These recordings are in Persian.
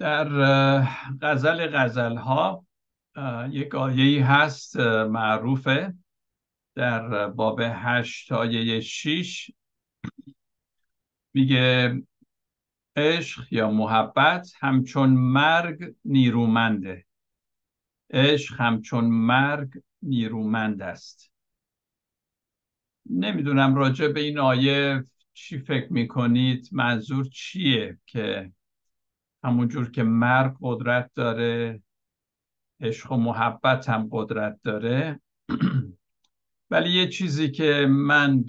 در غزل غزل ها یک آیه هست معروفه در باب هشت آیه شیش. میگه عشق یا محبت همچون مرگ نیرومنده. عشق همچون مرگ نیرومند است. نمی‌دونم راجع به این آیه چی فکر می‌کنید منظور چیه که همونجور که مرگ قدرت داره عشق و محبت هم قدرت داره. ولی یه چیزی که من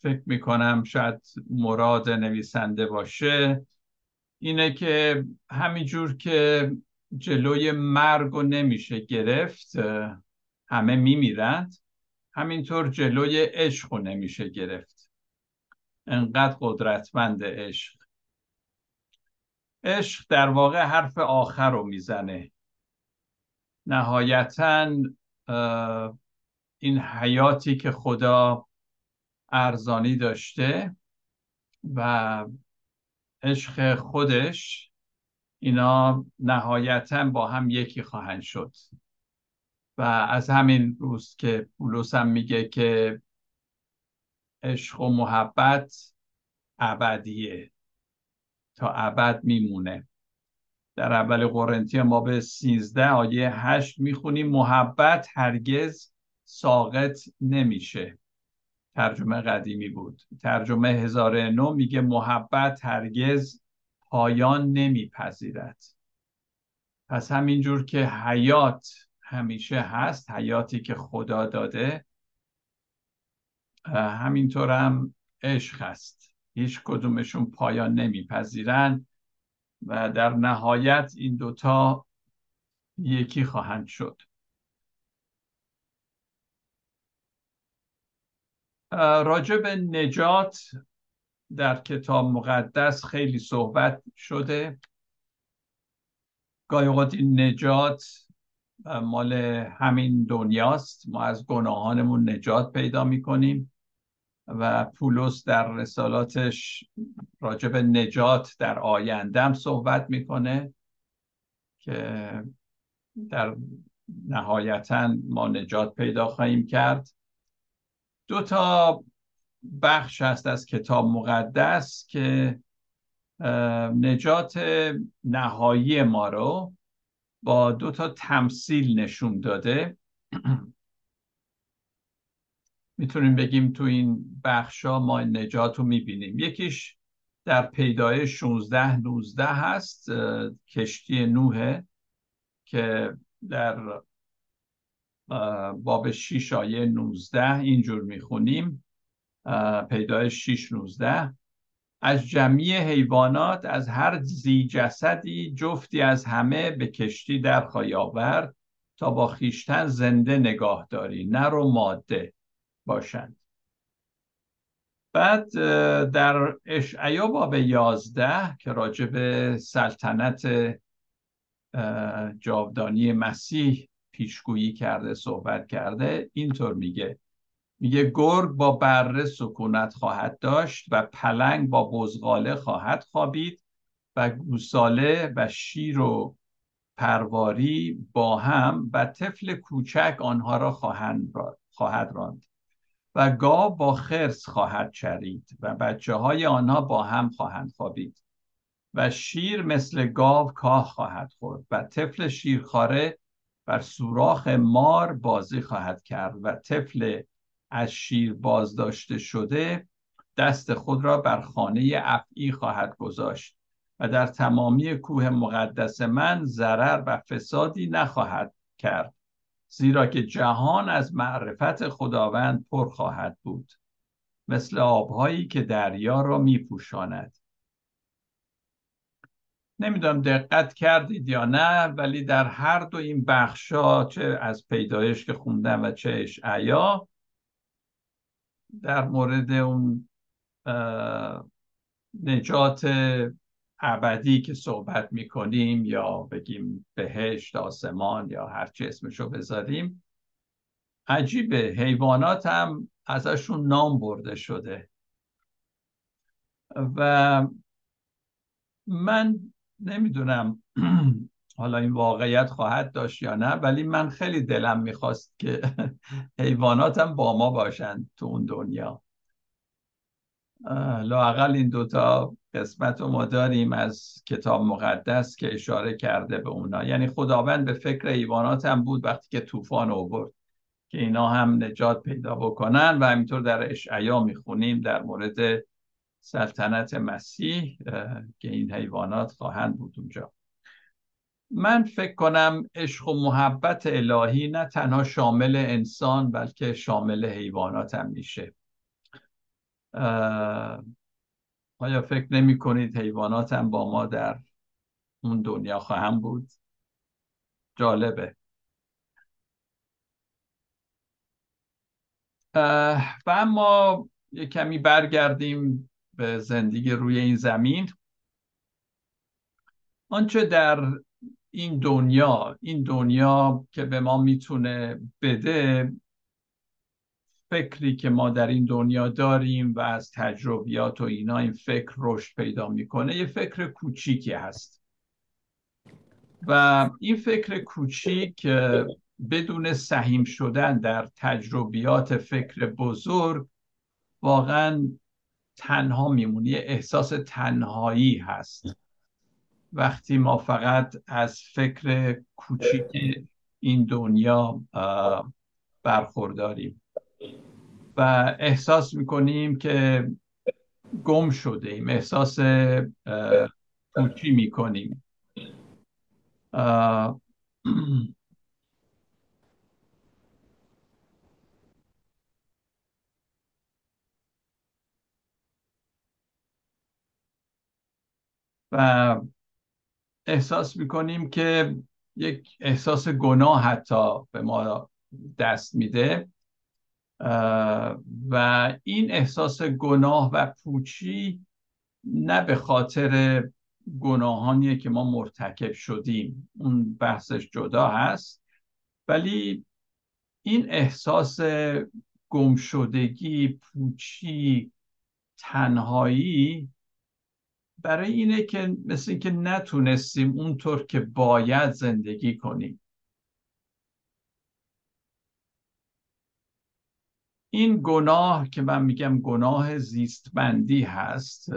فکر می‌کنم شاید مراد نویسنده باشه اینه که همینجور که جلوی مرگ رو نمیشه گرفت همه میمیرند همینطور جلوی عشق رو نمیشه گرفت. انقدر قدرتمند عشق. عشق در واقع حرف آخر رو می‌زنه. نهایتا این حیاتی که خدا ارزانی داشته و عشق خودش اینا نهایتا با هم یکی خواهند شد. و از همین روز که پولس هم میگه که عشق و محبت ابدیه. تا ابد میمونه. در اول قرنتی ما به 13 آیه 8 می‌خونیم محبت هرگز ساقط نمیشه. ترجمه قدیمی بود. ترجمه 1009 میگه محبت هرگز پایان نمیپذیرد. پس همینجور که حیات همیشه هست حیاتی که خدا داده همینطور هم عشق هست. هیچ کدومشون پایان نمیپذیرن و در نهایت این دوتا یکی خواهند شد. راجع به نجات در کتاب مقدس خیلی صحبت شده. گاهی اوقات این نجات مال همین دنیاست. ما از گناهانمون نجات پیدا می‌کنیم. و پولس در رسالاتش راجع به نجات در آیندهم صحبت می‌کنه که در نهایتا ما نجات پیدا خواهیم کرد. دو تا بخش هست از کتاب مقدس که نجات نهایی ما رو با دو تا تمثیل نشون داده. می‌تونیم بگیم تو این بخشا ما نجات رو می‌بینیم. یکیش در پیدایش 16 19 هست کشتی نوحه که در باب 6 آیه 19 اینجور می‌خونیم. پیدایش 6 19 از جمعی حیوانات از هر زی جسدی جفتی از همه به کشتی در آورد تا با خیشتن زنده نگاه داری نر و ماده. باشند. بعد در اشعیا باب یازده که راجع به سلطنت جاودانی مسیح پیشگویی کرده صحبت کرده اینطور میگه. میگه گرگ با بره سکونت خواهد داشت و پلنگ با بزغاله خواهد خوابید و گوساله و شیر و پرواری با هم و طفل کوچک آنها را خواهند خواهد راند. و گاو با خرس خواهد چرید و بچه های آنها با هم خواهند خوابید. و شیر مثل گاو کاه خواهد خورد و طفل شیرخواره بر سوراخ مار بازی خواهد کرد و طفل از شیر بازداشته شده دست خود را بر خانه افعی خواهد گذاشت و در تمامی کوه مقدس من ضرر و فسادی نخواهد کرد. زیرا که جهان از معرفت خداوند پر خواهد بود مثل آبهایی که دریا را میپوشاند. نمی‌دونم دقت کردید یا نه ولی در هر دو این بخشا چه از پیدایش که خوندم و چه اشعیا در مورد اون نجات ابدی که صحبت می‌کنیم یا بگیم بهشت آسمان یا هر چی اسمشو بذاریم عجیبه. حیوانات هم ازشون نام برده شده. و من نمی‌دونم حالا این واقعیت خواهد داشت یا نه ولی من خیلی دلم می‌خواست که حیواناتم با ما باشند تو اون دنیا. لاقل این دوتا قسمت رو ما داریم از کتاب مقدس که اشاره کرده به اونا. یعنی خداوند به فکر حیوانات هم بود وقتی که طوفان آورد که اینا هم نجات پیدا بکنن و همینطور در اشعیا می‌خونیم در مورد سلطنت مسیح که این حیوانات خواهند بود اونجا. من فکر کنم عشق و محبت الهی نه تنها شامل انسان بلکه شامل حیوانات هم میشه. آیا فکر نمی کنید حیوانات هم با ما در اون دنیا خواهم بود؟ جالبه. و اما یه کمی برگردیم به زندگی روی این زمین. آنچه در این دنیا این دنیا که به ما می‌تونه بده فکری که ما در این دنیا داریم و از تجربیات و اینا این فکر رشد پیدا می‌کنه یه فکر کوچیکی هست. و این فکر کوچیک بدون سهیم شدن در تجربیات فکر بزرگ واقعا تنها میمونی احساس تنهایی هست. وقتی ما فقط از فکر کوچیک این دنیا برخورداریم. و احساس می‌کنیم که گم شده ایم احساس پوچی می‌کنیم. و احساس می‌کنیم که یک احساس گناه حتی به ما دست میده. و این احساس گناه و پوچی نه به خاطر گناهانیه که ما مرتکب شدیم. اون بحثش جدا هست. ولی این احساس گمشدگی پوچی تنهایی برای اینه که مثل اینکه نتونستیم اونطور که باید زندگی کنیم. این گناه که من میگم گناه زیستبندی هست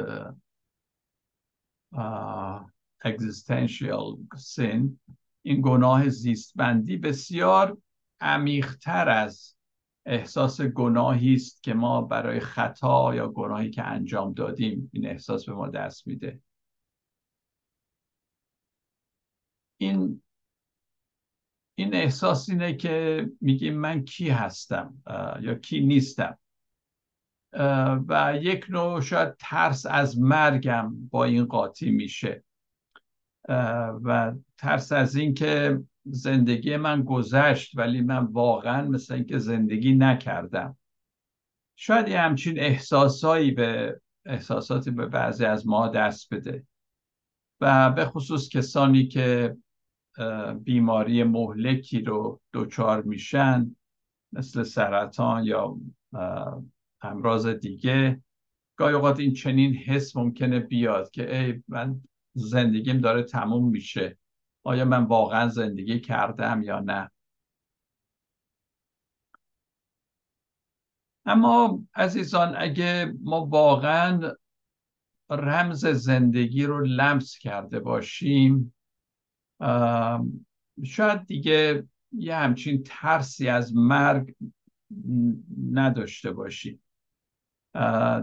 existential sin این گناه زیستبندی بسیار عمیقتر از احساس گناهی است که ما برای خطا یا گناهی که انجام دادیم این احساس به ما دست میده. این این احساس اینه که میگیم من کی هستم یا کی نیستم. و یک نوع شاید ترس از مرگم با این قاطی میشه. و ترس از اینکه زندگی من گذشت ولی من واقعا مثل اینکه زندگی نکردم. شاید یه همچین احساسایی به احساساتی به بعضی از ما دست بده. و به خصوص کسانی که بیماری مهلکی رو دچار میشن مثل سرطان یا امراض دیگه. گاهی اوقات این چنین حس ممکنه بیاد که ای من زندگیم داره تموم میشه. آیا من واقعا زندگی کردم یا نه؟ اما عزیزان اگه ما واقعا رمز زندگی رو لمس کرده باشیم شاید دیگه یه همچین ترسی از مرگ نداشته باشیم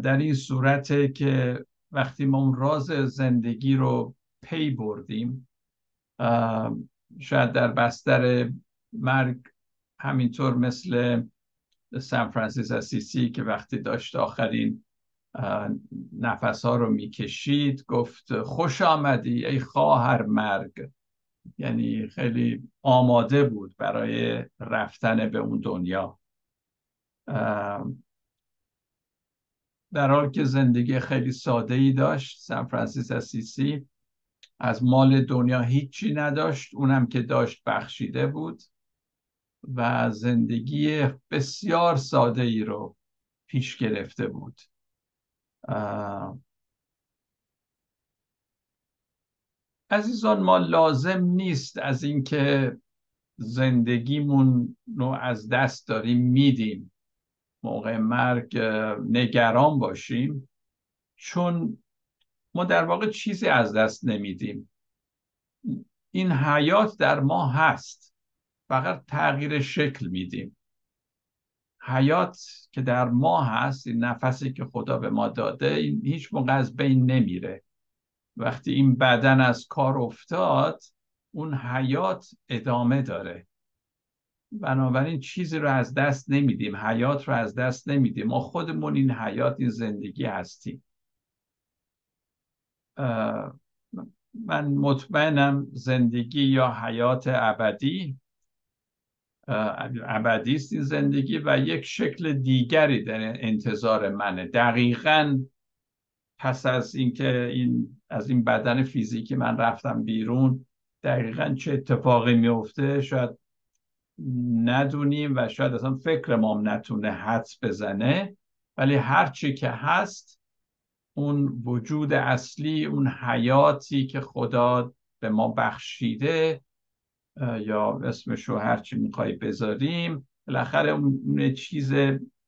در این صورته که وقتی ما اون راز زندگی رو پی بردیم شاید در بستر مرگ همینطور مثل سان فرانسیس اسیسی که وقتی داشت آخرین نفس ها رو می‌کشید گفت خوش آمدی ای خواهر مرگ. یعنی خیلی آماده بود برای رفتن به اون دنیا. در حال که زندگی خیلی ساده ای داشت سان فرانسیس اسیسی از مال دنیا هیچی نداشت اونم که داشت بخشیده بود و زندگی بسیار ساده ای رو پیش گرفته بود. عزیزان ما لازم نیست از اینکه زندگیمون رو از دست داریم میدیم. موقع مرگ نگران باشیم. چون ما در واقع چیزی از دست نمیدیم. این حیات در ما هست. فقط تغییر شکل میدیم. حیات که در ما هست این نفسی که خدا به ما داده این هیچ موقع از بین نمیره. وقتی این بدن از کار افتاد اون حیات ادامه داره. بنابراین چیزی رو از دست نمیدیم حیات رو از دست نمیدیم. ما خودمون این حیات این زندگی هستیم. من مطمئنم زندگی یا حیات ابدی ابدی است این زندگی و یک شکل دیگری در انتظار منه. دقیقا پس از اینکه این از این بدن فیزیکی من رفتم بیرون دقیقا چه اتفاقی میفته شاید ندونیم و شاید اصلا فکر ما نتونه حدس بزنه ولی هرچی که هست اون وجود اصلی اون حیاتی که خدا به ما بخشیده یا اسمشو هرچی می‌خوای بذاریم بالاخره اون چیز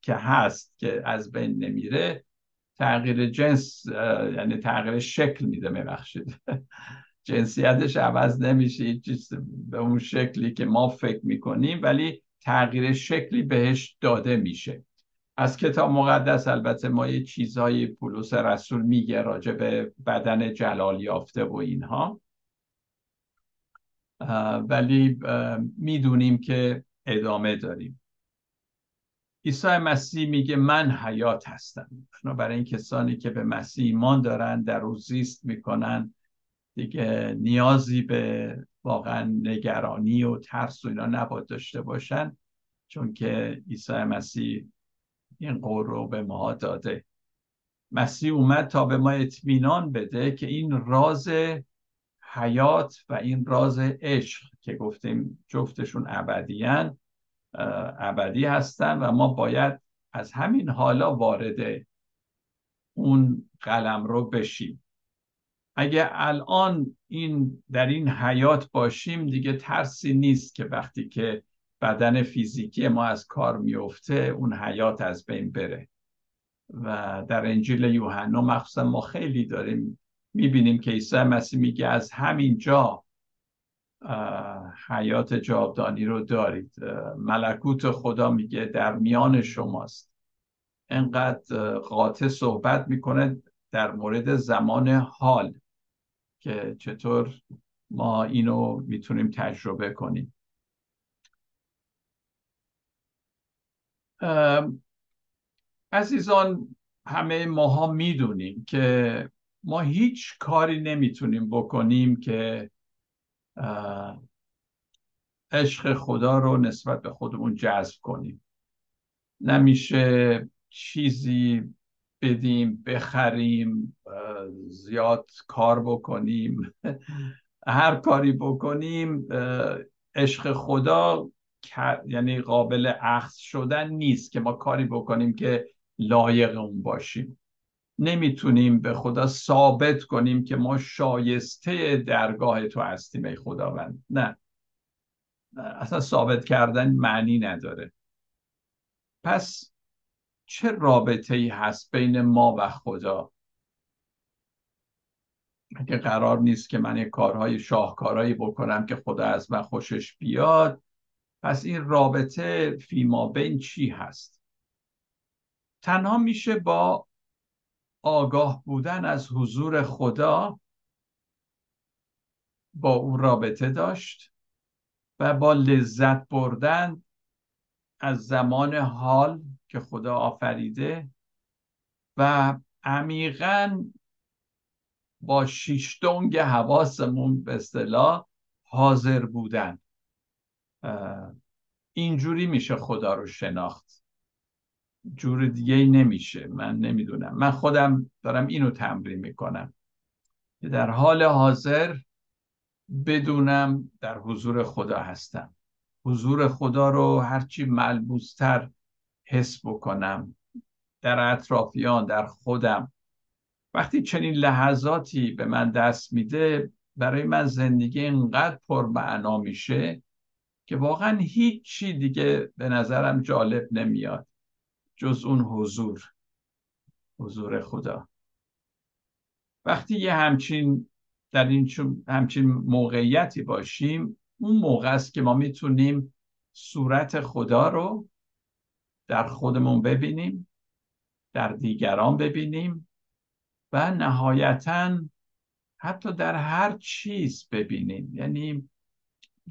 که هست که از بین نمیره تغییر جنس یعنی تغییر شکل میده میبخشید. جنسیتش عوض نمیشه چیز به اون شکلی که ما فکر می‌کنیم ولی تغییر شکلی بهش داده میشه. از کتاب مقدس البته ما یه چیزهای پولس رسول میگه راجع به بدن جلال یافته و اینها. ولی می‌دونیم که ادامه داریم. عیسی مسیح میگه من حیات هستم. برای این کسانی که به مسیح ایمان دارن در او زیست می‌کنن دیگه نیازی به واقعا نگرانی و ترس و اینا نباید داشته باشن چون که عیسی مسیح این قول رو به ما داده. مسیح اومد تا به ما اطمینان بده که این راز حیات و این راز عشق که گفتیم جفتشون ابدیان ابدی هستن و ما باید از همین حالا وارد اون قلم رو بشیم. اگه الان این در این حیات باشیم دیگه ترسی نیست که وقتی که بدن فیزیکی ما از کار میفته اون حیات از بین بره. و در انجیل یوحنا مخصوصا ما خیلی داریم می‌بینیم که عیسی مسیح میگه از همین جا حیات جاودانی رو دارید. ملکوت خدا میگه در میان شماست. انقدر قاطع صحبت می‌کنه در مورد زمان حال که چطور ما اینو می‌تونیم تجربه کنیم. عزیزان همه ماها می‌دونیم که ما هیچ کاری نمی‌تونیم بکنیم که عشق خدا رو نسبت به خودمون جذب کنیم. نمیشه چیزی بدیم بخریم زیاد کار بکنیم. هر کاری بکنیم عشق خدا یعنی قابل اخذ شدن نیست که ما کاری بکنیم که لایق اون باشیم. نمی‌تونیم به خدا ثابت کنیم که ما شایسته درگاه تو هستیم ای خداوند. نه. اصلا ثابت کردن معنی نداره. پس چه رابطه ای هست بین ما و خدا؟ اگه قرار نیست که من یه کارهای شاهکارهایی بکنم که خدا از من خوشش بیاد پس این رابطه فیما بین چی هست؟ تنها میشه با آگاه بودن از حضور خدا با او رابطه داشت و با لذت بردن از زمان حال که خدا آفریده و عمیقا با شیشتونگ حواسمون به اصطلاح حاضر بودن. اینجوری میشه خدا رو شناخت. جور دیگه ای نمیشه. من نمی‌دونم. من خودم دارم اینو تمرین می‌کنم. که در حال حاضر بدونم در حضور خدا هستم. حضور خدا رو هرچی ملبوستر حس بکنم در اطرافیان در خودم. وقتی چنین لحظاتی به من دست میده برای من زندگی اینقدر پرمعنا میشه که واقعا هیچی دیگه به نظرم جالب نمیاد. جز اون حضور حضور خدا. وقتی یه همچین در این همچین موقعیتی باشیم اون موقع است که ما می‌تونیم صورت خدا رو در خودمون ببینیم در دیگران ببینیم و نهایتا حتی در هر چیز ببینیم. یعنی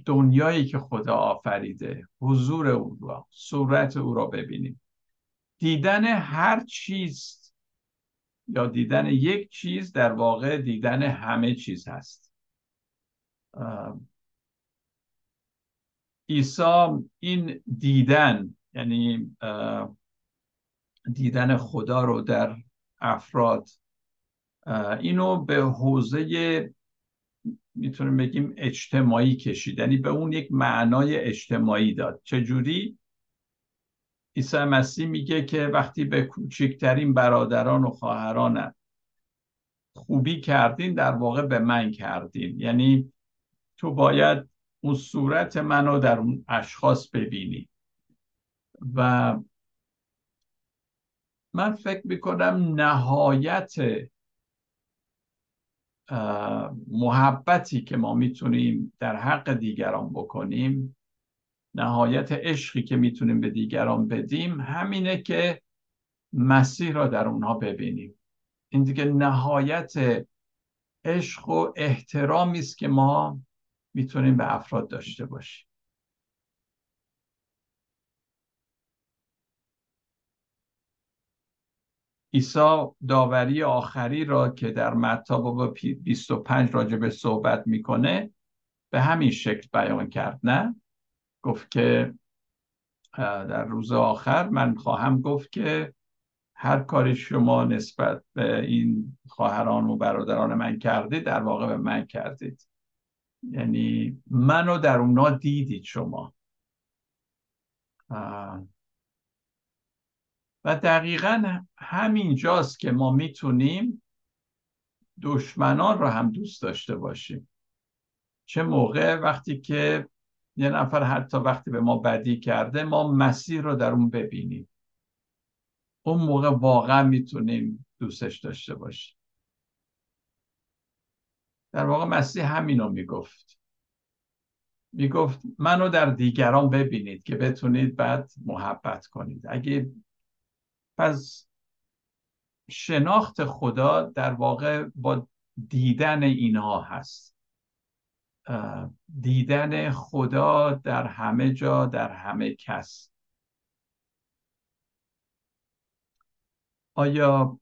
دنیایی که خدا آفریده حضور او را صورت او را ببینیم. دیدن هر چیز یا دیدن یک چیز در واقع دیدن همه چیز هست. عیسی این دیدن یعنی دیدن خدا رو در افراد اینو به حوزه می‌تونیم بگیم اجتماعی کشید. یعنی به اون یک معنای اجتماعی داد. چجوری؟ عیسی مسیح میگه که وقتی به کوچکترین برادران و خواهرانم خوبی کردین در واقع به من کردین. یعنی تو باید اون صورت منو در اون اشخاص ببینی. و من فکر می‌کنم نهایت محبتی که ما می‌تونیم در حق دیگران بکنیم نهایت عشقی که می‌تونیم به دیگران بدیم همینه که مسیح را در اونها ببینیم. این دیگه نهایت عشق و احترامی است که ما می‌تونیم به افراد داشته باشیم. عیسی داوری آخری را که در متی باب 25 راجع به صحبت می‌کنه به همین شکل بیان کرد نه؟ گفت که در روز آخر من خواهم گفت که هر کاری شما نسبت به این خواهران و برادران من کردید در واقع به من کردید. یعنی منو در اونا دیدید شما. و دقیقا همینجاست که ما می‌تونیم دشمنان رو هم دوست داشته باشیم. چه موقع؟ وقتی که یه نفر حتی وقتی به ما بدی کرده ما مسیر رو در اون ببینیم. اون موقع واقعا می‌تونیم دوستش داشته باشیم. در واقع مسیح همینو می‌گفت. می‌گفت منو در دیگران ببینید که بتونید بعد محبت کنید. اگه پس شناخت خدا در واقع با دیدن اینها هست. دیدن خدا در همه جا در همه کس. آیا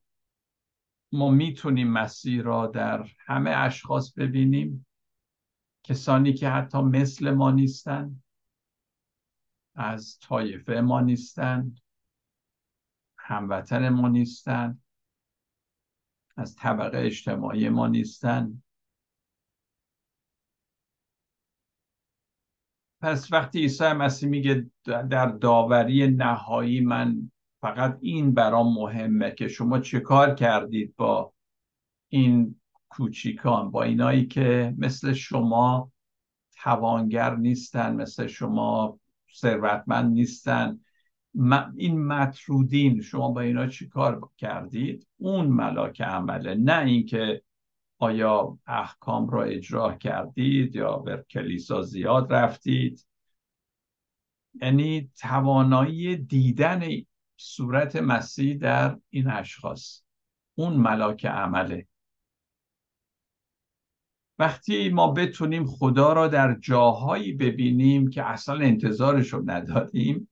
ما می‌تونیم مسیح را در همه اشخاص ببینیم؟ کسانی که حتی مثل ما نیستند از طایفه ما نیستند هموطن ما نیستند از طبقه اجتماعی ما نیستند پس وقتی عیسی مسیح میگه در داوری نهایی من فقط این برام مهمه که شما چه کار کردید با این کوچیکان با اینایی که مثل شما توانگر نیستن مثل شما ثروتمند نیستن. این مطرودین شما با اینا چی کار کردید؟ اون ملاک عمله نه اینکه آیا احکام را اجرا کردید یا به کلیسا زیاد رفتید؟ یعنی توانایی دیدن صورت مسیح در این اشخاص اون ملاک عمله. وقتی ما بتونیم خدا را در جاهایی ببینیم که اصلا انتظارش رو نداریم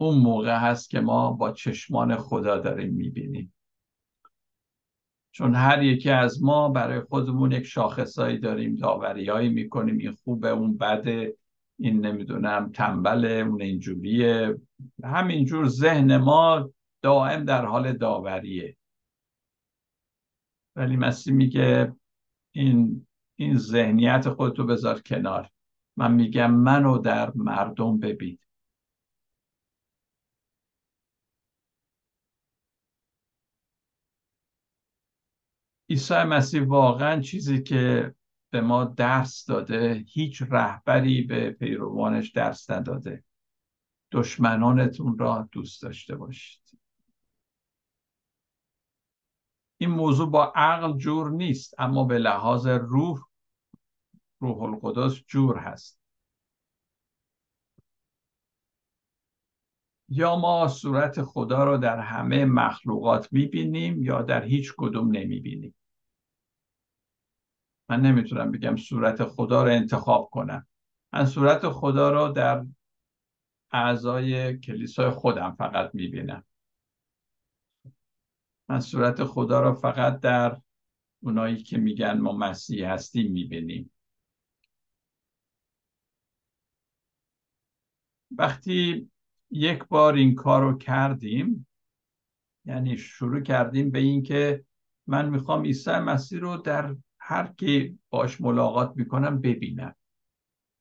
اون موقع هست که ما با چشمان خدا داریم می‌بینیم. چون هر یکی از ما برای خودمون یک شاخصایی داریم داوریهایی می‌کنیم. این خوبه اون بده. این نمی‌دونم تنبله اون اینجوریه. همینجور ذهن ما دائم در حال داوریه. ولی مسیح میگه این این ذهنیت خودتو بذار کنار. من میگم منو در مردم ببین. عیسی مسیح واقعا چیزی که به ما درس داده هیچ رهبری به پیروانش درس نداده. دشمنانتون را دوست داشته باشید. این موضوع با عقل جور نیست اما به لحاظ روح روح القدس جور هست. یا ما صورت خدا را در همه مخلوقات می‌بینیم یا در هیچ کدوم نمی‌بینیم. من نمی‌تونم بگم صورت خدا را انتخاب کنم. من صورت خدا را در اعضای کلیسای خودم فقط می‌بینم. من صورت خدا را فقط در اونایی که میگن ما مسیح هستیم می‌بینیم. وقتی یک بار این کار رو کردیم یعنی شروع کردیم به اینکه من می‌خوام عیسی مسیح رو در هر کی باش ملاقات می‌کنم ببینم.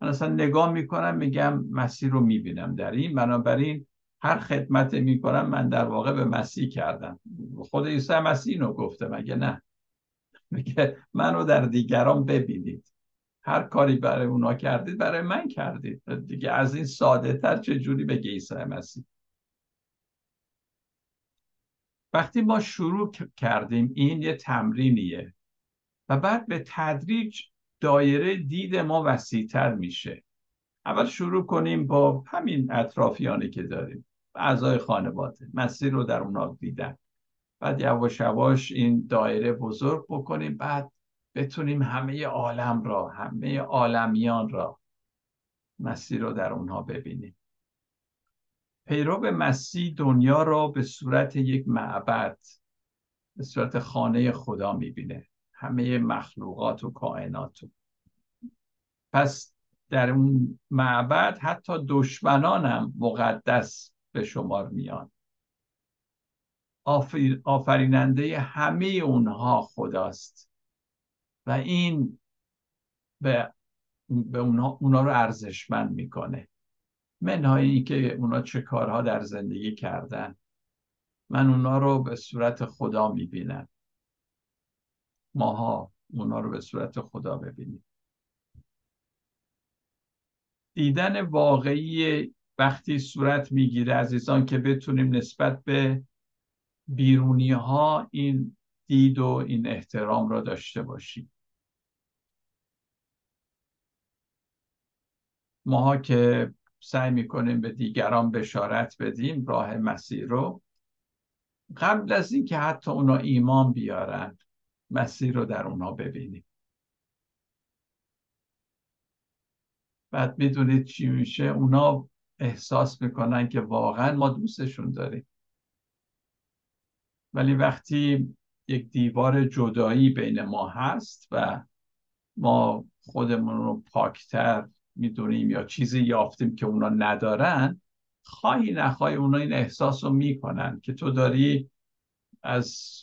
من اصلا نگاه می‌کنم میگم مسیح رو می‌بینم در این. بنابراین هر خدمت می‌کنم من در واقع به مسیح کردم. خود عیسی مسیح رو گفته مگه نه؟ میگه منو در دیگران ببینید؟ هر کاری برای اونا کردید برای من کردید. دیگه از این ساده تر چه جوری بگه عیسی مسیح؟ وقتی ما شروع کردیم این یه تمرینیه. و بعد به تدریج دایره دید ما وسیعتر میشه. اول شروع کنیم با همین اطرافیانی که داریم اعضای خانواده مسیر رو در اونا دیدن. بعد یواش یواش این دایره بزرگ بکنیم بعد بتونیم همه عالم را همه عالمیان را مسیر رو در اونها ببینیم. پیرو مسیح دنیا را به صورت یک معبد به صورت خانه خدا می‌بینه. همه مخلوقات و کائنات پس در اون معبد حتی دشمنانم مقدس به شمار میان. آفریننده همه اونها خداست. و این به, به اونها, اونها رو ارزشمند می‌کنه. منهای که اونا چه کارها در زندگی کردن. من اونا رو به صورت خدا می‌بینم. ماها اونا رو به صورت خدا ببینیم. دیدن واقعی وقتی صورت می‌گیره عزیزان که بتونیم نسبت به بیرونی ها این دید و این احترام را داشته باشیم. ماها که سعی می‌کنیم به دیگران بشارت بدیم راه مسیر رو قبل از اینکه حتی اونا ایمان بیارن مسیر رو در اونا ببینیم. بعد می‌دونید چی میشه؟ اونا احساس می‌کنن که واقعا ما دوستشون داریم. ولی وقتی یک دیوار جدایی بین ما هست و ما خودمون رو پاکتر می‌دونیم یا چیزی یافتیم که اونا ندارن خواهی نخواهی اونا این احساس رو می‌کنن که تو داری از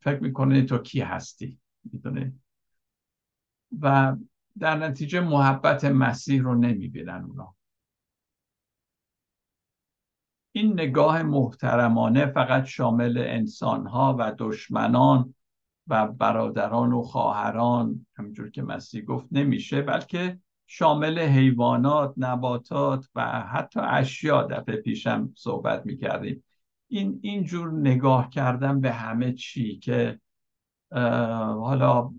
فکر می‌کنه تو کی هستی؟ می‌دونه و در نتیجه محبت مسیح رو نمی‌بینن اونا. این نگاه محترمانه فقط شامل انسانها و دشمنان و برادران و خواهران همینجور که مسیح گفت نمیشه بلکه شامل حیوانات، نباتات و حتی اشیا. دفعه پیشم صحبت می‌کردیم. این اینجور نگاه کردن به همه چی که حالا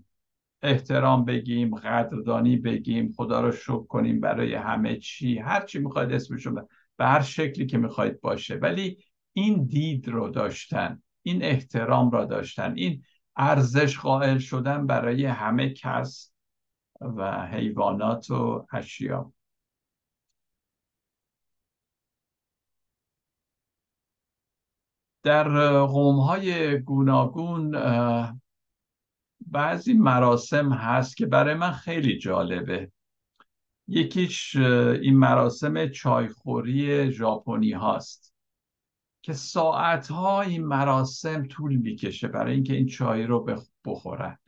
احترام بگیم قدردانی بگیم خدا رو شکر کنیم برای همه چی. هر چی می‌خواید اسمشو به هر شکلی که می‌خواید باشه. ولی این دید رو داشتن این احترام را داشتن این ارزش قائل شدن برای همه کس و حیوانات و اشیا در قوم های گوناگون بعضی مراسم هست که برای من خیلی جالبه. یکیش این مراسم چایخوری ژاپنی هاست که ساعتها این مراسم طول می‌کشه برای اینکه این چای رو بخورن.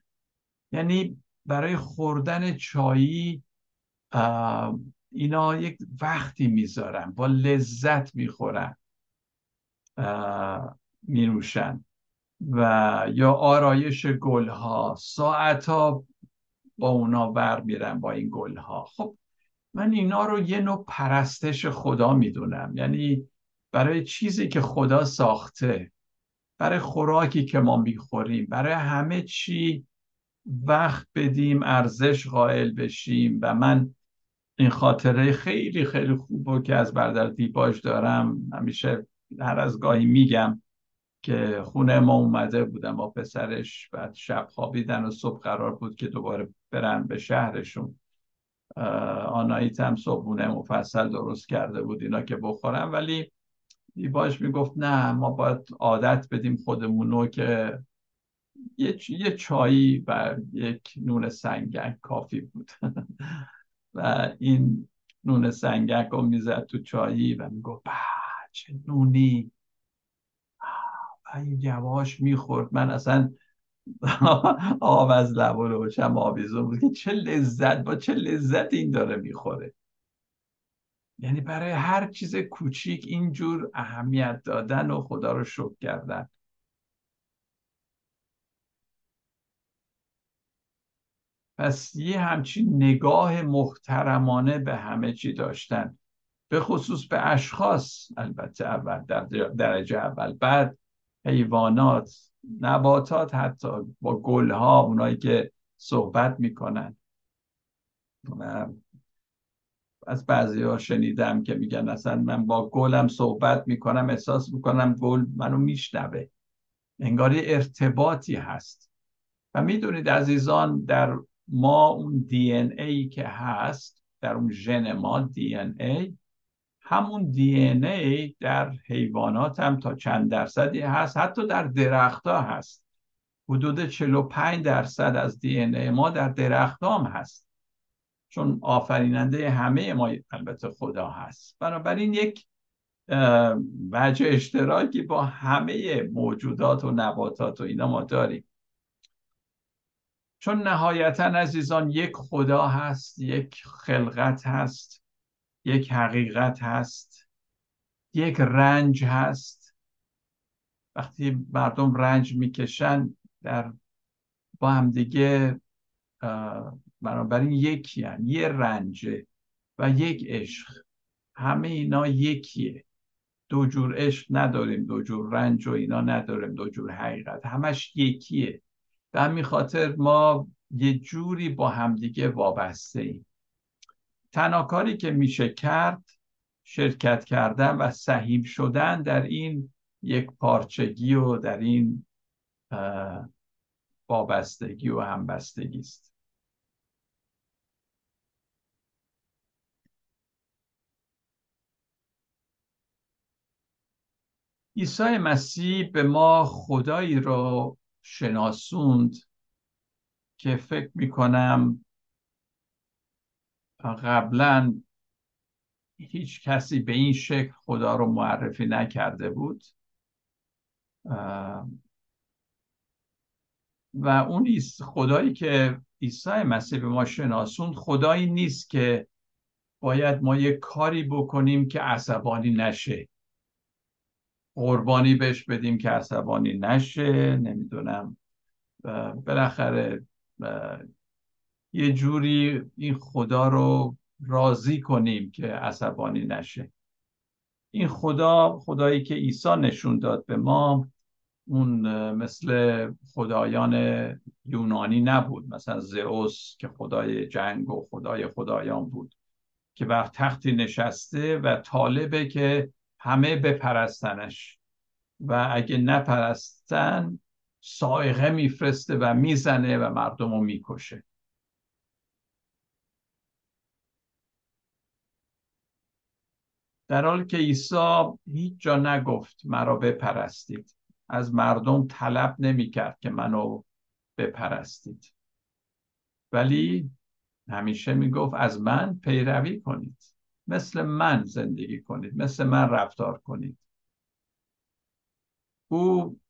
یعنی برای خوردن چایی اینا یک وقتی می‌ذارن با لذت می‌خورن. می و یا آرایش گلها. ساعتها با اونا بر میرم با این گلها. خب من اینا رو یه نوع پرستش خدا می‌دونم. یعنی برای چیزی که خدا ساخته برای خوراکی که ما می‌خوریم برای همه چی وقت بدیم ارزش قائل بشیم و من این خاطره خیلی خیلی خوب که از بردر دیباش دارم همیشه هر از گاهی میگم که خونه ما اومده بودم با پسرش بعد شب خوابیدن و صبح قرار بود که دوباره برن به شهرشون. آناییت هم صبحونه مفصل درست کرده بود اینا که بخورم ولی دیباش می‌گفت نه ما باید عادت بدیم خودمونو که یه, یه چایی و یک نون سنگک کافی بود. و این نون سنگک رو می‌زد تو چایی و می‌گفت چه نونی. و یواش می‌خورد. من اصلا آب از لب و لوچم آویزون بود که چه لذت با چه لذت این داره می‌خوره. یعنی برای هر چیز کوچیک اینجور اهمیت دادن و خدا رو شکر کردن. پس یه همچین نگاه محترمانه به همه چی داشتن. به خصوص به اشخاص البته اول در درجه اول. بعد حیوانات نباتات حتی با گلها اونایی که صحبت می‌کنن. از بعضی ها شنیدم که میگن اصلا من با گلم صحبت می‌کنم احساس می‌کنم گل منو میشنوه. انگاری ارتباطی هست. و می‌دونید عزیزان در ما اون دی ای که هست در اون ژن ما دی ای همون دی ای در حیوانات هم تا چند درصدی هست. حتی در درخت ها هست. حدود 45 درصد از دی ای ما در درخت هم هست. چون آفریننده همه ما البته خدا هست. بنابراین یک وجه اشتراکی با همه موجودات و نباتات و اینا ما داریم. چون نهایتا عزیزان یک خدا هست یک خلقت هست. یک حقیقت هست یک رنج هست. وقتی مردم رنج می‌کشن در با هم دیگه بنابراین یکی هم. یه رنجه و یک عشق. همه اینا یکیه. دو جور عشق نداریم دو جور رنج و اینا نداریم دو جور حقیقت. همش یکیه. به همین خاطر ما یه جوری با همدیگه وابسته ایم تنها کاری که میشه کرد شرکت کردن و سهیم شدن در این یک پارچگی و در این وابستگی و همبستگی است. عیسی مسیح به ما خدایی رو شناسوند که فکر می‌کنم قبلا هیچ کسی به این شکل خدا رو معرفی نکرده بود. و اون خدایی که عیسی مسیح به ما شناسوند خدایی نیست که باید ما یه کاری بکنیم که عصبانی نشه. قربانی بهش بدیم که عصبانی نشه نمی‌دونم. بالاخره یه جوری این خدا رو راضی کنیم که عصبانی نشه. این خدا خدایی که عیسی نشون داد به ما اون مثل خدایان یونانی نبود. مثلا زئوس که خدای جنگ و خدای خدایان بود که بر تختی نشسته و طالبه که همه بپرستنش. و اگه نپرستن سائقه میفرسته و می‌زنه و مردم رو می‌کشه. در حالی که عیسی هیچ جا نگفت مرا بپرستید. از مردم طلب نمی‌کرد که منو بپرستید. ولی همیشه می‌گفت از من پیروی کنید. مثل من زندگی کنید. مثل من رفتار کنید. او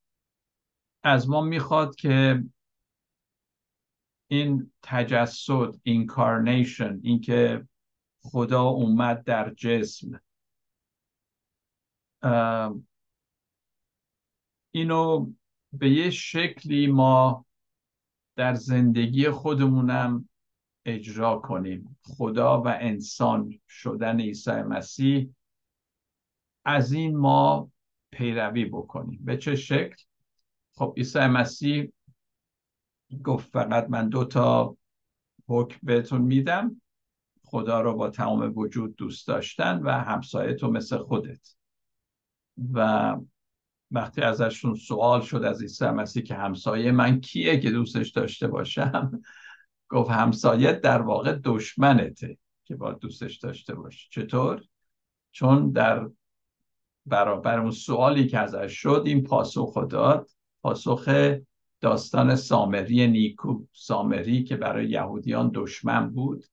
از ما می‌خواد که این تجسد اینکارنیشن اینکه خدا اومد در جسم اینو به یه شکلی ما در زندگی خودمونم اجرا کنیم. خدا و انسان شدن عیسی مسیح از این ما پیروی بکنیم. به چه شکل؟ خب عیسی مسیح گفت فقط من دو تا حکم بهتون میدم خدا رو با تمام وجود دوست داشتن و همسایه تو مثل خودت. و وقتی ازشون سوال شد از عیسی مسیح که همسایه من کیه که دوستش داشته باشم؟ گفت همسایه در واقع دشمنته که با دوستش داشته باشی چطور؟ چون در برابر اون سوالی که ازش شد این پاسخ داد پاسخ داستان سامری نیکو سامری که برای یهودیان دشمن بود.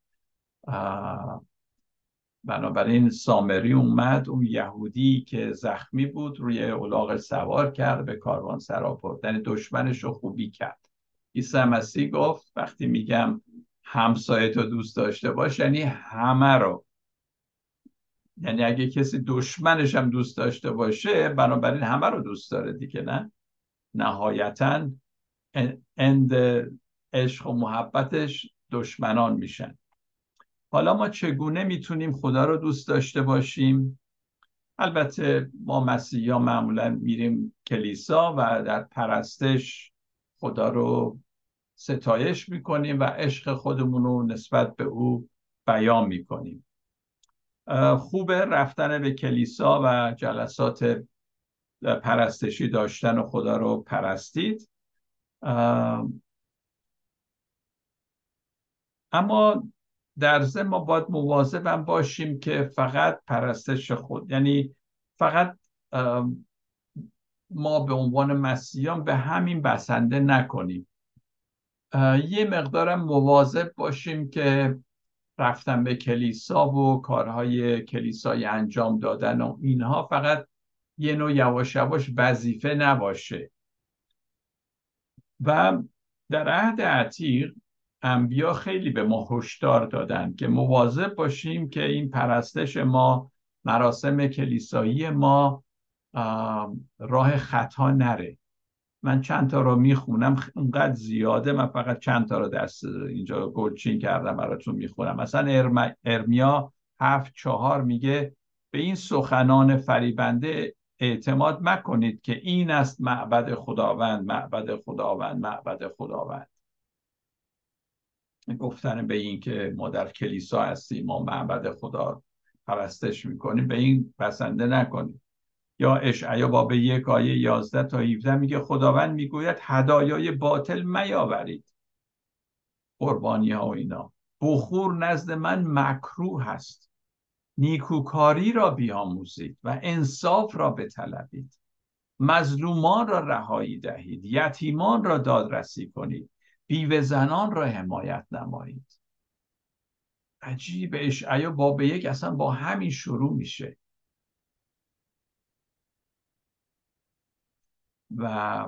بنابراین سامری اومد اون یهودی که زخمی بود روی اولاغ سوار کرد به کاروان سرا برد یعنی دشمنش رو خوبی کرد. عیسی مسیح گفت وقتی میگم همسایه تو دوست داشته باش یعنی همه رو. یعنی اگه کسی دشمنش هم دوست داشته باشه بنابراین همه رو دوست داره دیگه نه؟ نهایتا اند عشق و محبتش دشمنان میشن. حالا ما چگونه می‌تونیم خدا رو دوست داشته باشیم؟ البته ما مسیحا معمولا میریم کلیسا و در پرستش خدا رو ستایش می‌کنیم و عشق خودمون رو نسبت به او بیان می‌کنیم. خوب رفتن به کلیسا و جلسات پرستشی داشتن و خدا رو پرستید. اما در ضمن ما باید مواظبم باشیم که فقط پرستش خود یعنی فقط ما به عنوان مسیحیان به همین بسنده نکنیم. یه مقدارم مواظب باشیم که رفتن به کلیسا و کارهای کلیسای انجام دادن و اینها فقط یه نوع یواش یواش وظیفه نباشه. و در عهد عتیق انبیا خیلی به ما هشدار دادن که مواظب باشیم که این پرستش ما مراسم کلیسایی ما راه خطا نره. من چند تا رو می‌خونم اونقدر زیاده. من فقط چند تا رو دست اینجا گلچین کردم براتون می‌خونم. مثلا ارمیا هفت چهار میگه به این سخنان فریبنده اعتماد مکنید که این است معبد خداوند معبد خداوند معبد خداوند. گفتن به این که ما در کلیسا هستیم ما معبد خدا پرستش می‌کنیم به این بسنده نکنیم. یا اشعیا باب یک آیه 11 تا 17 میگه خداوند می‌گوید هدایای باطل میاورید قربانی ها و اینا. بخور نزد من مکروه هست. نیکوکاری را بیاموزید و انصاف را بطلبید. مظلومان را رهایی دهید. یتیمان را دادرسی کنید. بیوه زنان را حمایت نمایید. عجیب اشعیا باب یک اصلا با همین شروع میشه. و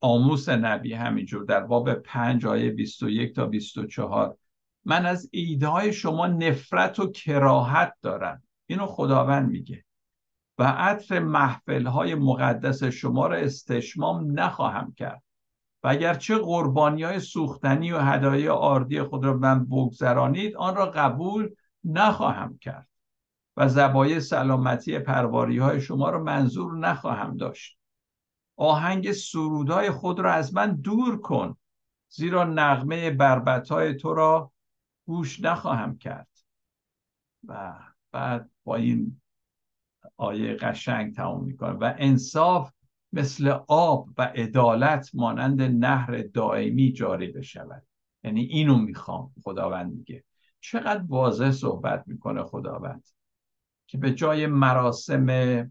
آموس نبی همینجور در باب پنج آیه 21 تا 24 من از ایده های شما نفرت و کراهت دارم. اینو خداوند میگه. و عطر محفل های مقدس شما را استشمام نخواهم کرد. و اگر چه قربانی های سوختنی و هدایای آردی خود را من بگذرانید آن را قبول نخواهم کرد و زبای سلامتی پرواری های شما را منظور نخواهم داشت. آهنگ سرودای خود را از من دور کن زیرا نغمه بربت تو را گوش نخواهم کرد. و بعد با این آیه قشنگ تمام می‌کنه و انصاف مثل آب و عدالت مانند نهر دائمی جاری بشود. یعنی اینو می‌خوام خداوند میگه. چقدر واضح صحبت می‌کنه خداوند که به جای مراسم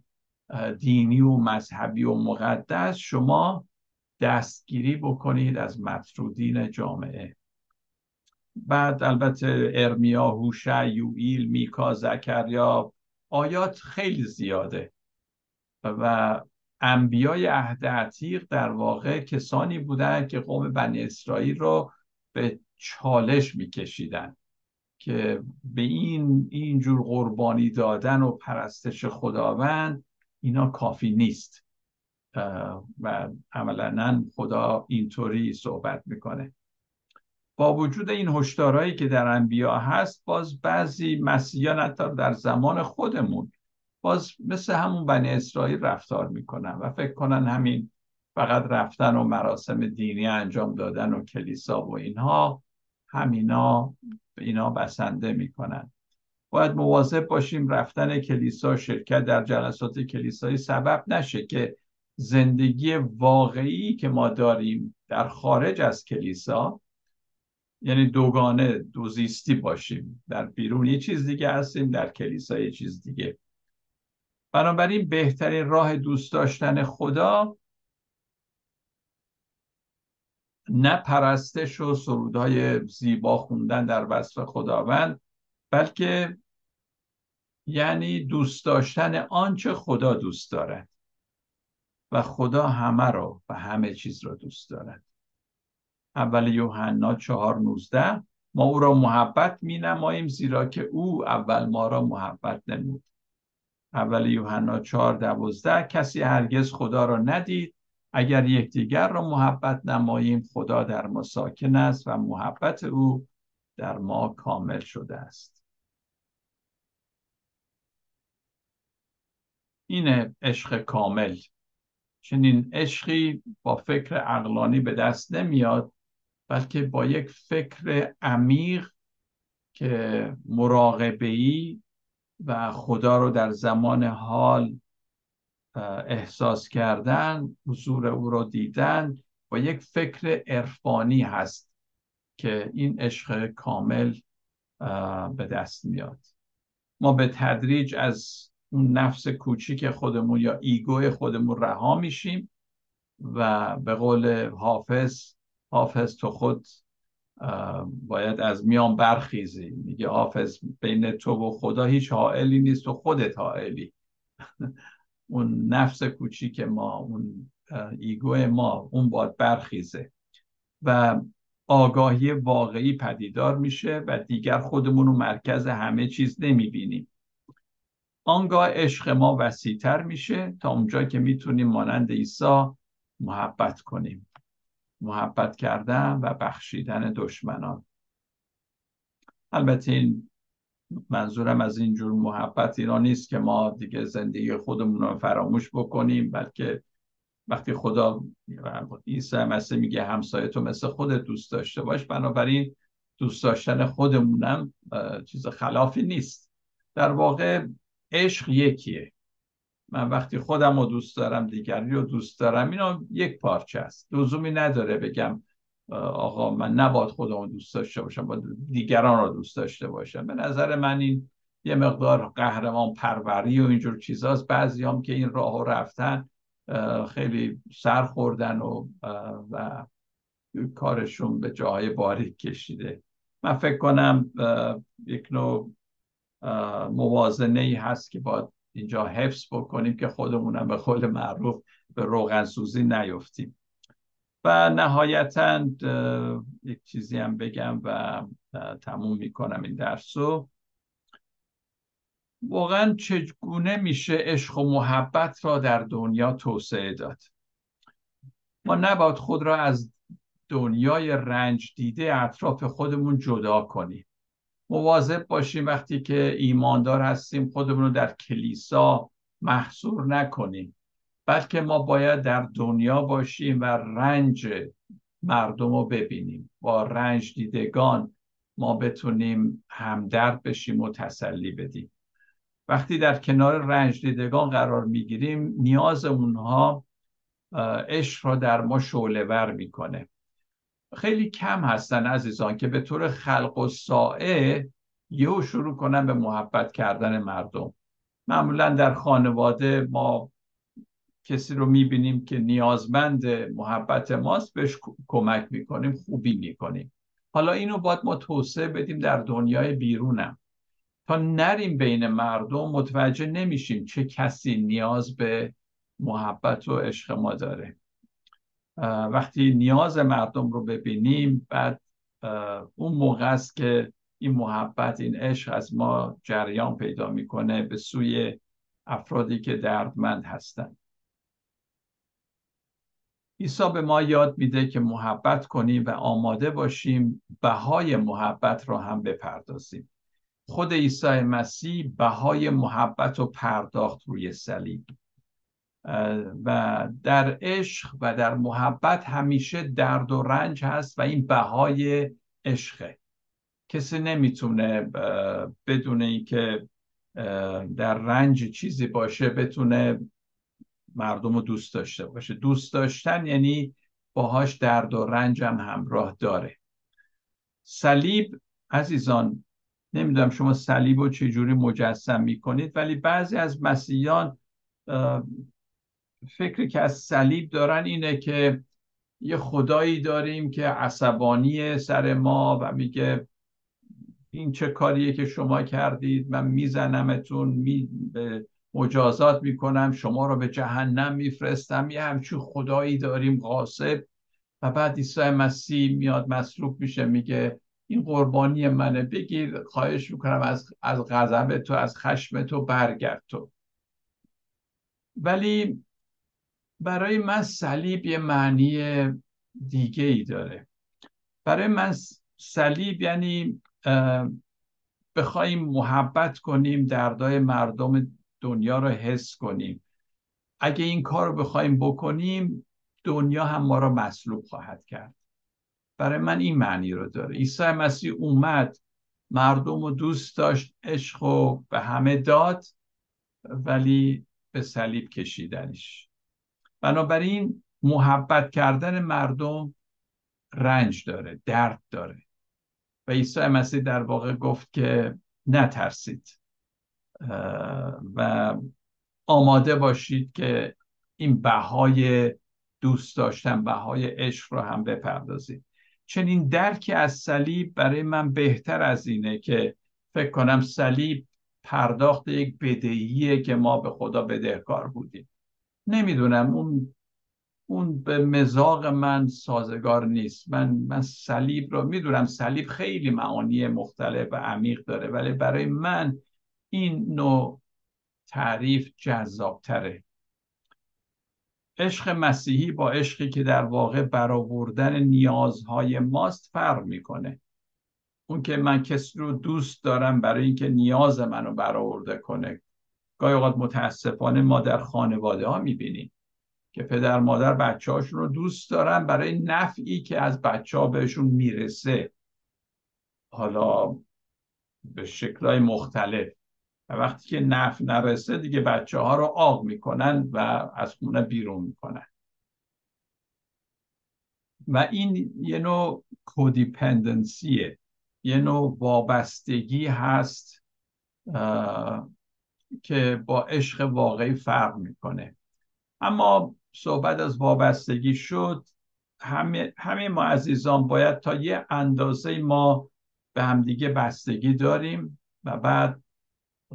دینی و مذهبی و مقدس شما دستگیری بکنید از مطرودین جامعه. بعد البته ارمیا هوشع یوئیل میکا زکریا آیات خیلی زیاده. و انبیای عهد عتیق در واقع کسانی بودند که قوم بنی اسرائیل رو به چالش میکشیدن که به این اینجور قربانی دادن و پرستش خداوند اینا کافی نیست. و عملا خدا اینطوری صحبت می‌کنه. با وجود این هشدارهایی که در انبیا هست باز بعضی مسیحیان حتی در زمان خودمون باز مثل همون بنی اسرائیل رفتار می‌کنن و فکر کنن همین فقط رفتن و مراسم دینی انجام دادن و کلیسا و اینها همینا اینا بسنده می‌کنن. باید مواظب باشیم رفتن کلیسا شرکت در جلسات کلیسایی سبب نشه که زندگی واقعی که ما داریم در خارج از کلیسا یعنی دوگانه دوزیستی باشیم. در بیرون یه چیز دیگه هستیم در کلیسا یه چیز دیگه. بنابراین بهترین راه دوست داشتن خدا نه پرستش و سرودهای زیبا خوندن در وصف خداوند بلکه یعنی دوست داشتن آنچه خدا دوست دارد و خدا همه رو و همه چیز رو دوست دارد. اول یوحنا چهار نوزده ما او را محبت می نماییم زیرا که او اول ما را محبت نمود. اول یوحنا چهار دوازده کسی هرگز خدا را ندید. اگر یکدیگر را محبت نماییم خدا در ما ساکن است و محبت او در ما کامل شده است. این عشق کامل. چنین عشقی با فکر عقلانی به دست نمیاد بلکه با یک فکر عمیق که مراقبه‌ای و خدا رو در زمان حال احساس کردن حضور او رو دیدن با یک فکر عرفانی هست که این عشق کامل به دست میاد. ما به تدریج از اون نفس کوچیک خودمون یا ایگو خودمون رها میشیم و به قول حافظ حافظ تو خود باید از میان برخیزی. میگه حافظ بین تو و خدا هیچ حائلی نیست و خودت حائلی. اون نفس کوچیک ما اون ایگو ما اون باید برخیزه. و آگاهی واقعی پدیدار میشه و دیگر خودمون رو مرکز همه چیز نمی‌بینیم. آنگاه عشق ما وسیعتر میشه تا اونجا که می‌تونیم مانند عیسی محبت کنیم. محبت کردن و بخشیدن دشمنان. البته این منظورم از اینجور محبت اینا نیست که ما دیگه زندگی خودمون رو فراموش بکنیم بلکه وقتی خدا عیسی مسیح میگه همسایه تو مثل خودت دوست داشته باش بنابراین دوست داشتن خودمونم چیز خلافی نیست. در واقع عشق یکیه. من وقتی خودم رو دوست دارم دیگری رو دوست دارم اینا یک پارچه است. لزومی نداره بگم آقا من نباید خودم رو دوست داشته باشم باید دیگران رو دوست داشته باشم. به نظر من این یه مقدار قهرمان پروری و اینجور چیزاست. بعضی هم که این راه رفتن خیلی سر خوردن و, و کارشون به جاهای باریک کشیده. من فکر کنم یک نوع موازنه ای هست که باید اینجا حفظ بکنیم که خودمونم به قول معروف به روغن سوزی نیفتیم. و نهایتا یک چیزی هم بگم و تموم می‌کنم این درس رو. واقعا چگونه میشه عشق و محبت را در دنیا توسعه داد؟ ما نباید خود را از دنیای رنج دیده اطراف خودمون جدا کنیم. مواظب باشیم وقتی که ایماندار هستیم خودمون رو در کلیسا محصور نکنیم بلکه ما باید در دنیا باشیم و رنج مردم رو ببینیم. با رنج دیدگان ما بتونیم همدرد بشیم و تسلی بدیم. وقتی در کنار رنج دیدگان قرار می‌گیریم نیاز اونها عشق را در ما شعله ور می‌کنه. خیلی کم هستن عزیزان که به طور خلق و سائه یهو شروع کنن به محبت کردن مردم. معمولا در خانواده ما کسی رو می‌بینیم که نیازمند محبت ماست بهش کمک می‌کنیم خوبی می‌کنیم. حالا اینو باید ما توسعه بدیم در دنیای بیرونم. تا نریم بین مردم متوجه نمیشیم چه کسی نیاز به محبت و عشق ما داره. وقتی نیاز مردم رو ببینیم بعد اون موقع است که این محبت این عشق از ما جریان پیدا می‌کنه به سوی افرادی که دردمند هستند. عیسی به ما یاد میده که محبت کنیم و آماده باشیم بهای محبت را هم بپردازیم. خود عیسی مسیح بهای محبت رو پرداخت روی صلیب. و در عشق و در محبت همیشه درد و رنج هست و این بهای عشقه. کسی نمی‌تونه بدون اینکه در رنج چیزی باشه بتونه مردم رو دوست داشته باشه. دوست داشتن یعنی باهاش درد و رنج هم همراه داره. صلیب عزیزان نمی‌دونم شما صلیب رو چجوری مجسم می‌کنید ولی بعضی از مسیحیان فکری که از صلیب دارن اینه که یه خدایی داریم که عصبانی سر ما و میگه این چه کاریه که شما کردید؟ من میزنمتون می مجازات می‌کنم شما رو به جهنم میفرستم. یه همچون خدایی داریم غاصب. و بعد عیسی مسیح میاد مصلوب میشه میگه این قربانی منه. بگیر خواهش می‌کنم از از غضب تو از خشم تو برگرد تو. ولی برای من صلیب یه معنی دیگه ای داره. برای من صلیب یعنی بخوایم محبت کنیم دردای مردم دنیا رو حس کنیم. اگه این کار رو بخوایم بکنیم دنیا هم ما رو مصلوب خواهد کرد. برای من این معنی رو داره. عیسی مسیح اومد مردم رو دوست داشت عشق و به همه داد ولی به صلیب کشیدنش. بنابراین محبت کردن مردم رنج داره درد داره. و عیسی مسیح در واقع گفت که نترسید. و آماده باشید که این بهای دوست داشتن بهای عشق رو هم بپردازید. چنین درکی از صلیب برای من بهتر از اینه که فکر کنم صلیب پرداخت یک بدهیه که ما به خدا بدهکار بودیم. نمی‌دونم. اون اون به مزاق من سازگار نیست. من من صلیب رو می‌دونم. صلیب خیلی معانی مختلف و عمیق داره ولی برای من این نوع تعریف جذابتره. عشق مسیحی با عشقی که در واقع برآوردن نیازهای ماست فرق می‌کنه. اون که من کسی رو دوست دارم برای اینکه نیاز منو برآورده کنه. گاهی اوقات متاسفانه ما در خانواده ها می‌بینیم که پدر مادر بچه رو دوست دارن برای نفعی که از بچه ها بهشون می‌رسه. حالا به شکلهای مختلف. و وقتی که نفع نرسه دیگه بچه ها رو آق می‌کنن و از خونه بیرون می‌کنن. و این یه نوع کودیپندنسیه یه نوع وابستگی هست که با عشق واقعی فرق می‌کنه. اما صحبت از وابستگی شد همه, همه ما عزیزان باید تا یه اندازه ما به همدیگه بستگی داریم و بعد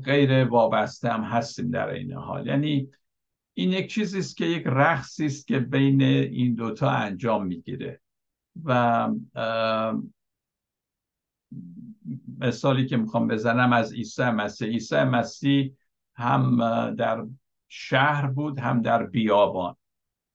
غیر وابسته هم هستیم در این حال. یعنی این یک چیزی است که یک رقصی است که بین این دوتا انجام می‌گیره. و مثالی که می‌خوام بزنم از عیسی مسیح. عیسی مسیح هم در شهر بود هم در بیابان.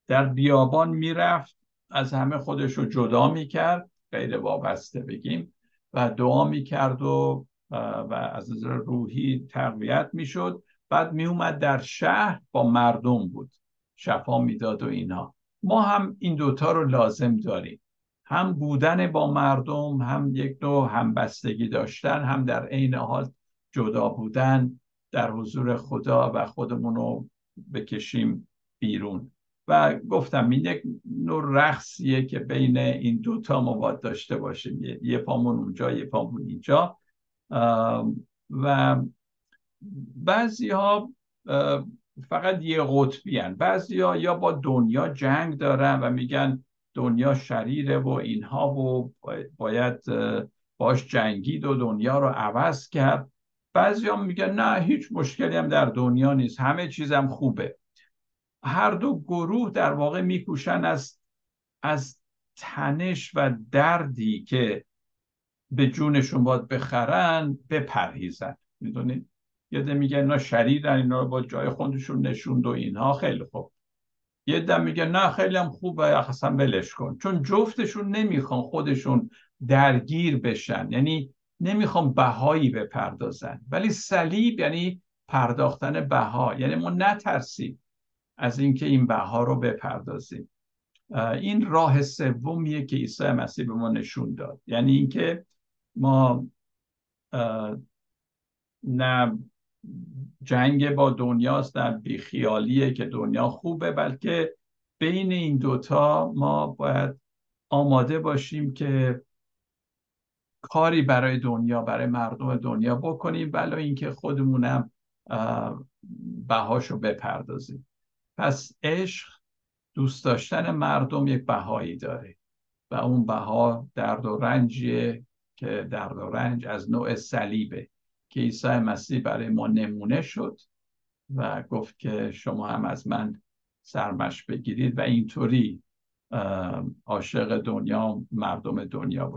در بیابان می‌رفت از همه خودش رو جدا می‌کرد غیر وابسته بگیم و دعا می‌کرد و و از نظر روحی تقویت می‌شد. بعد میومد در شهر با مردم بود. شفا می‌داد و اینا. ما هم این دوتا رو لازم داریم. هم بودن با مردم هم یک نوع همبستگی داشتن هم در عین حال جدا بودن. در حضور خدا و خودمون رو بکشیم بیرون. و گفتم این یک نوع رقصیه که بین این دوتا ما باید داشته باشیم. یه پامون اونجا یه پامون اینجا. و بعضی ها فقط یه قطبی هن. بعضی ها یا با دنیا جنگ دارن و میگن دنیا شریره و اینها و باید باش جنگید و دنیا رو عوض کرد. بعضی هم میگن نه هیچ مشکلی هم در دنیا نیست همه چیزم خوبه. هر دو گروه در واقع میکوشن از از تنش و دردی که به جونشون باید بخرن بپرهیزن. می‌دونید یاده میگن اینا شریرن اینا رو با جای خودشون نشوند و اینها. خیلی خوب. یه دم میگه نه خیلی هم خوبه اصلا ولش کن. چون جفتشون نمی‌خوان خودشون درگیر بشن. یعنی نمی‌خوان بهایی بپردازن. ولی صلیب یعنی پرداختن بها. یعنی ما نترسیم از اینکه این بها رو بپردازیم. این راه سومیه که عیسی مسیح به ما نشون داد. یعنی اینکه ما نه جنگ با دنیاست نه بیخیالیه که دنیا خوبه بلکه بین این دوتا ما باید آماده باشیم که کاری برای دنیا برای مردم دنیا بکنیم ولی اینکه خودمونم بهاشو بپردازیم. پس عشق دوست داشتن مردم یک بهایی داره و اون بها درد و رنجیه که درد و رنج از نوع صلیبه که عیسی مسیح برای ما نمونه شد و گفت که شما هم از من سرمش بگیرید و اینطوری عاشق دنیا مردم دنیا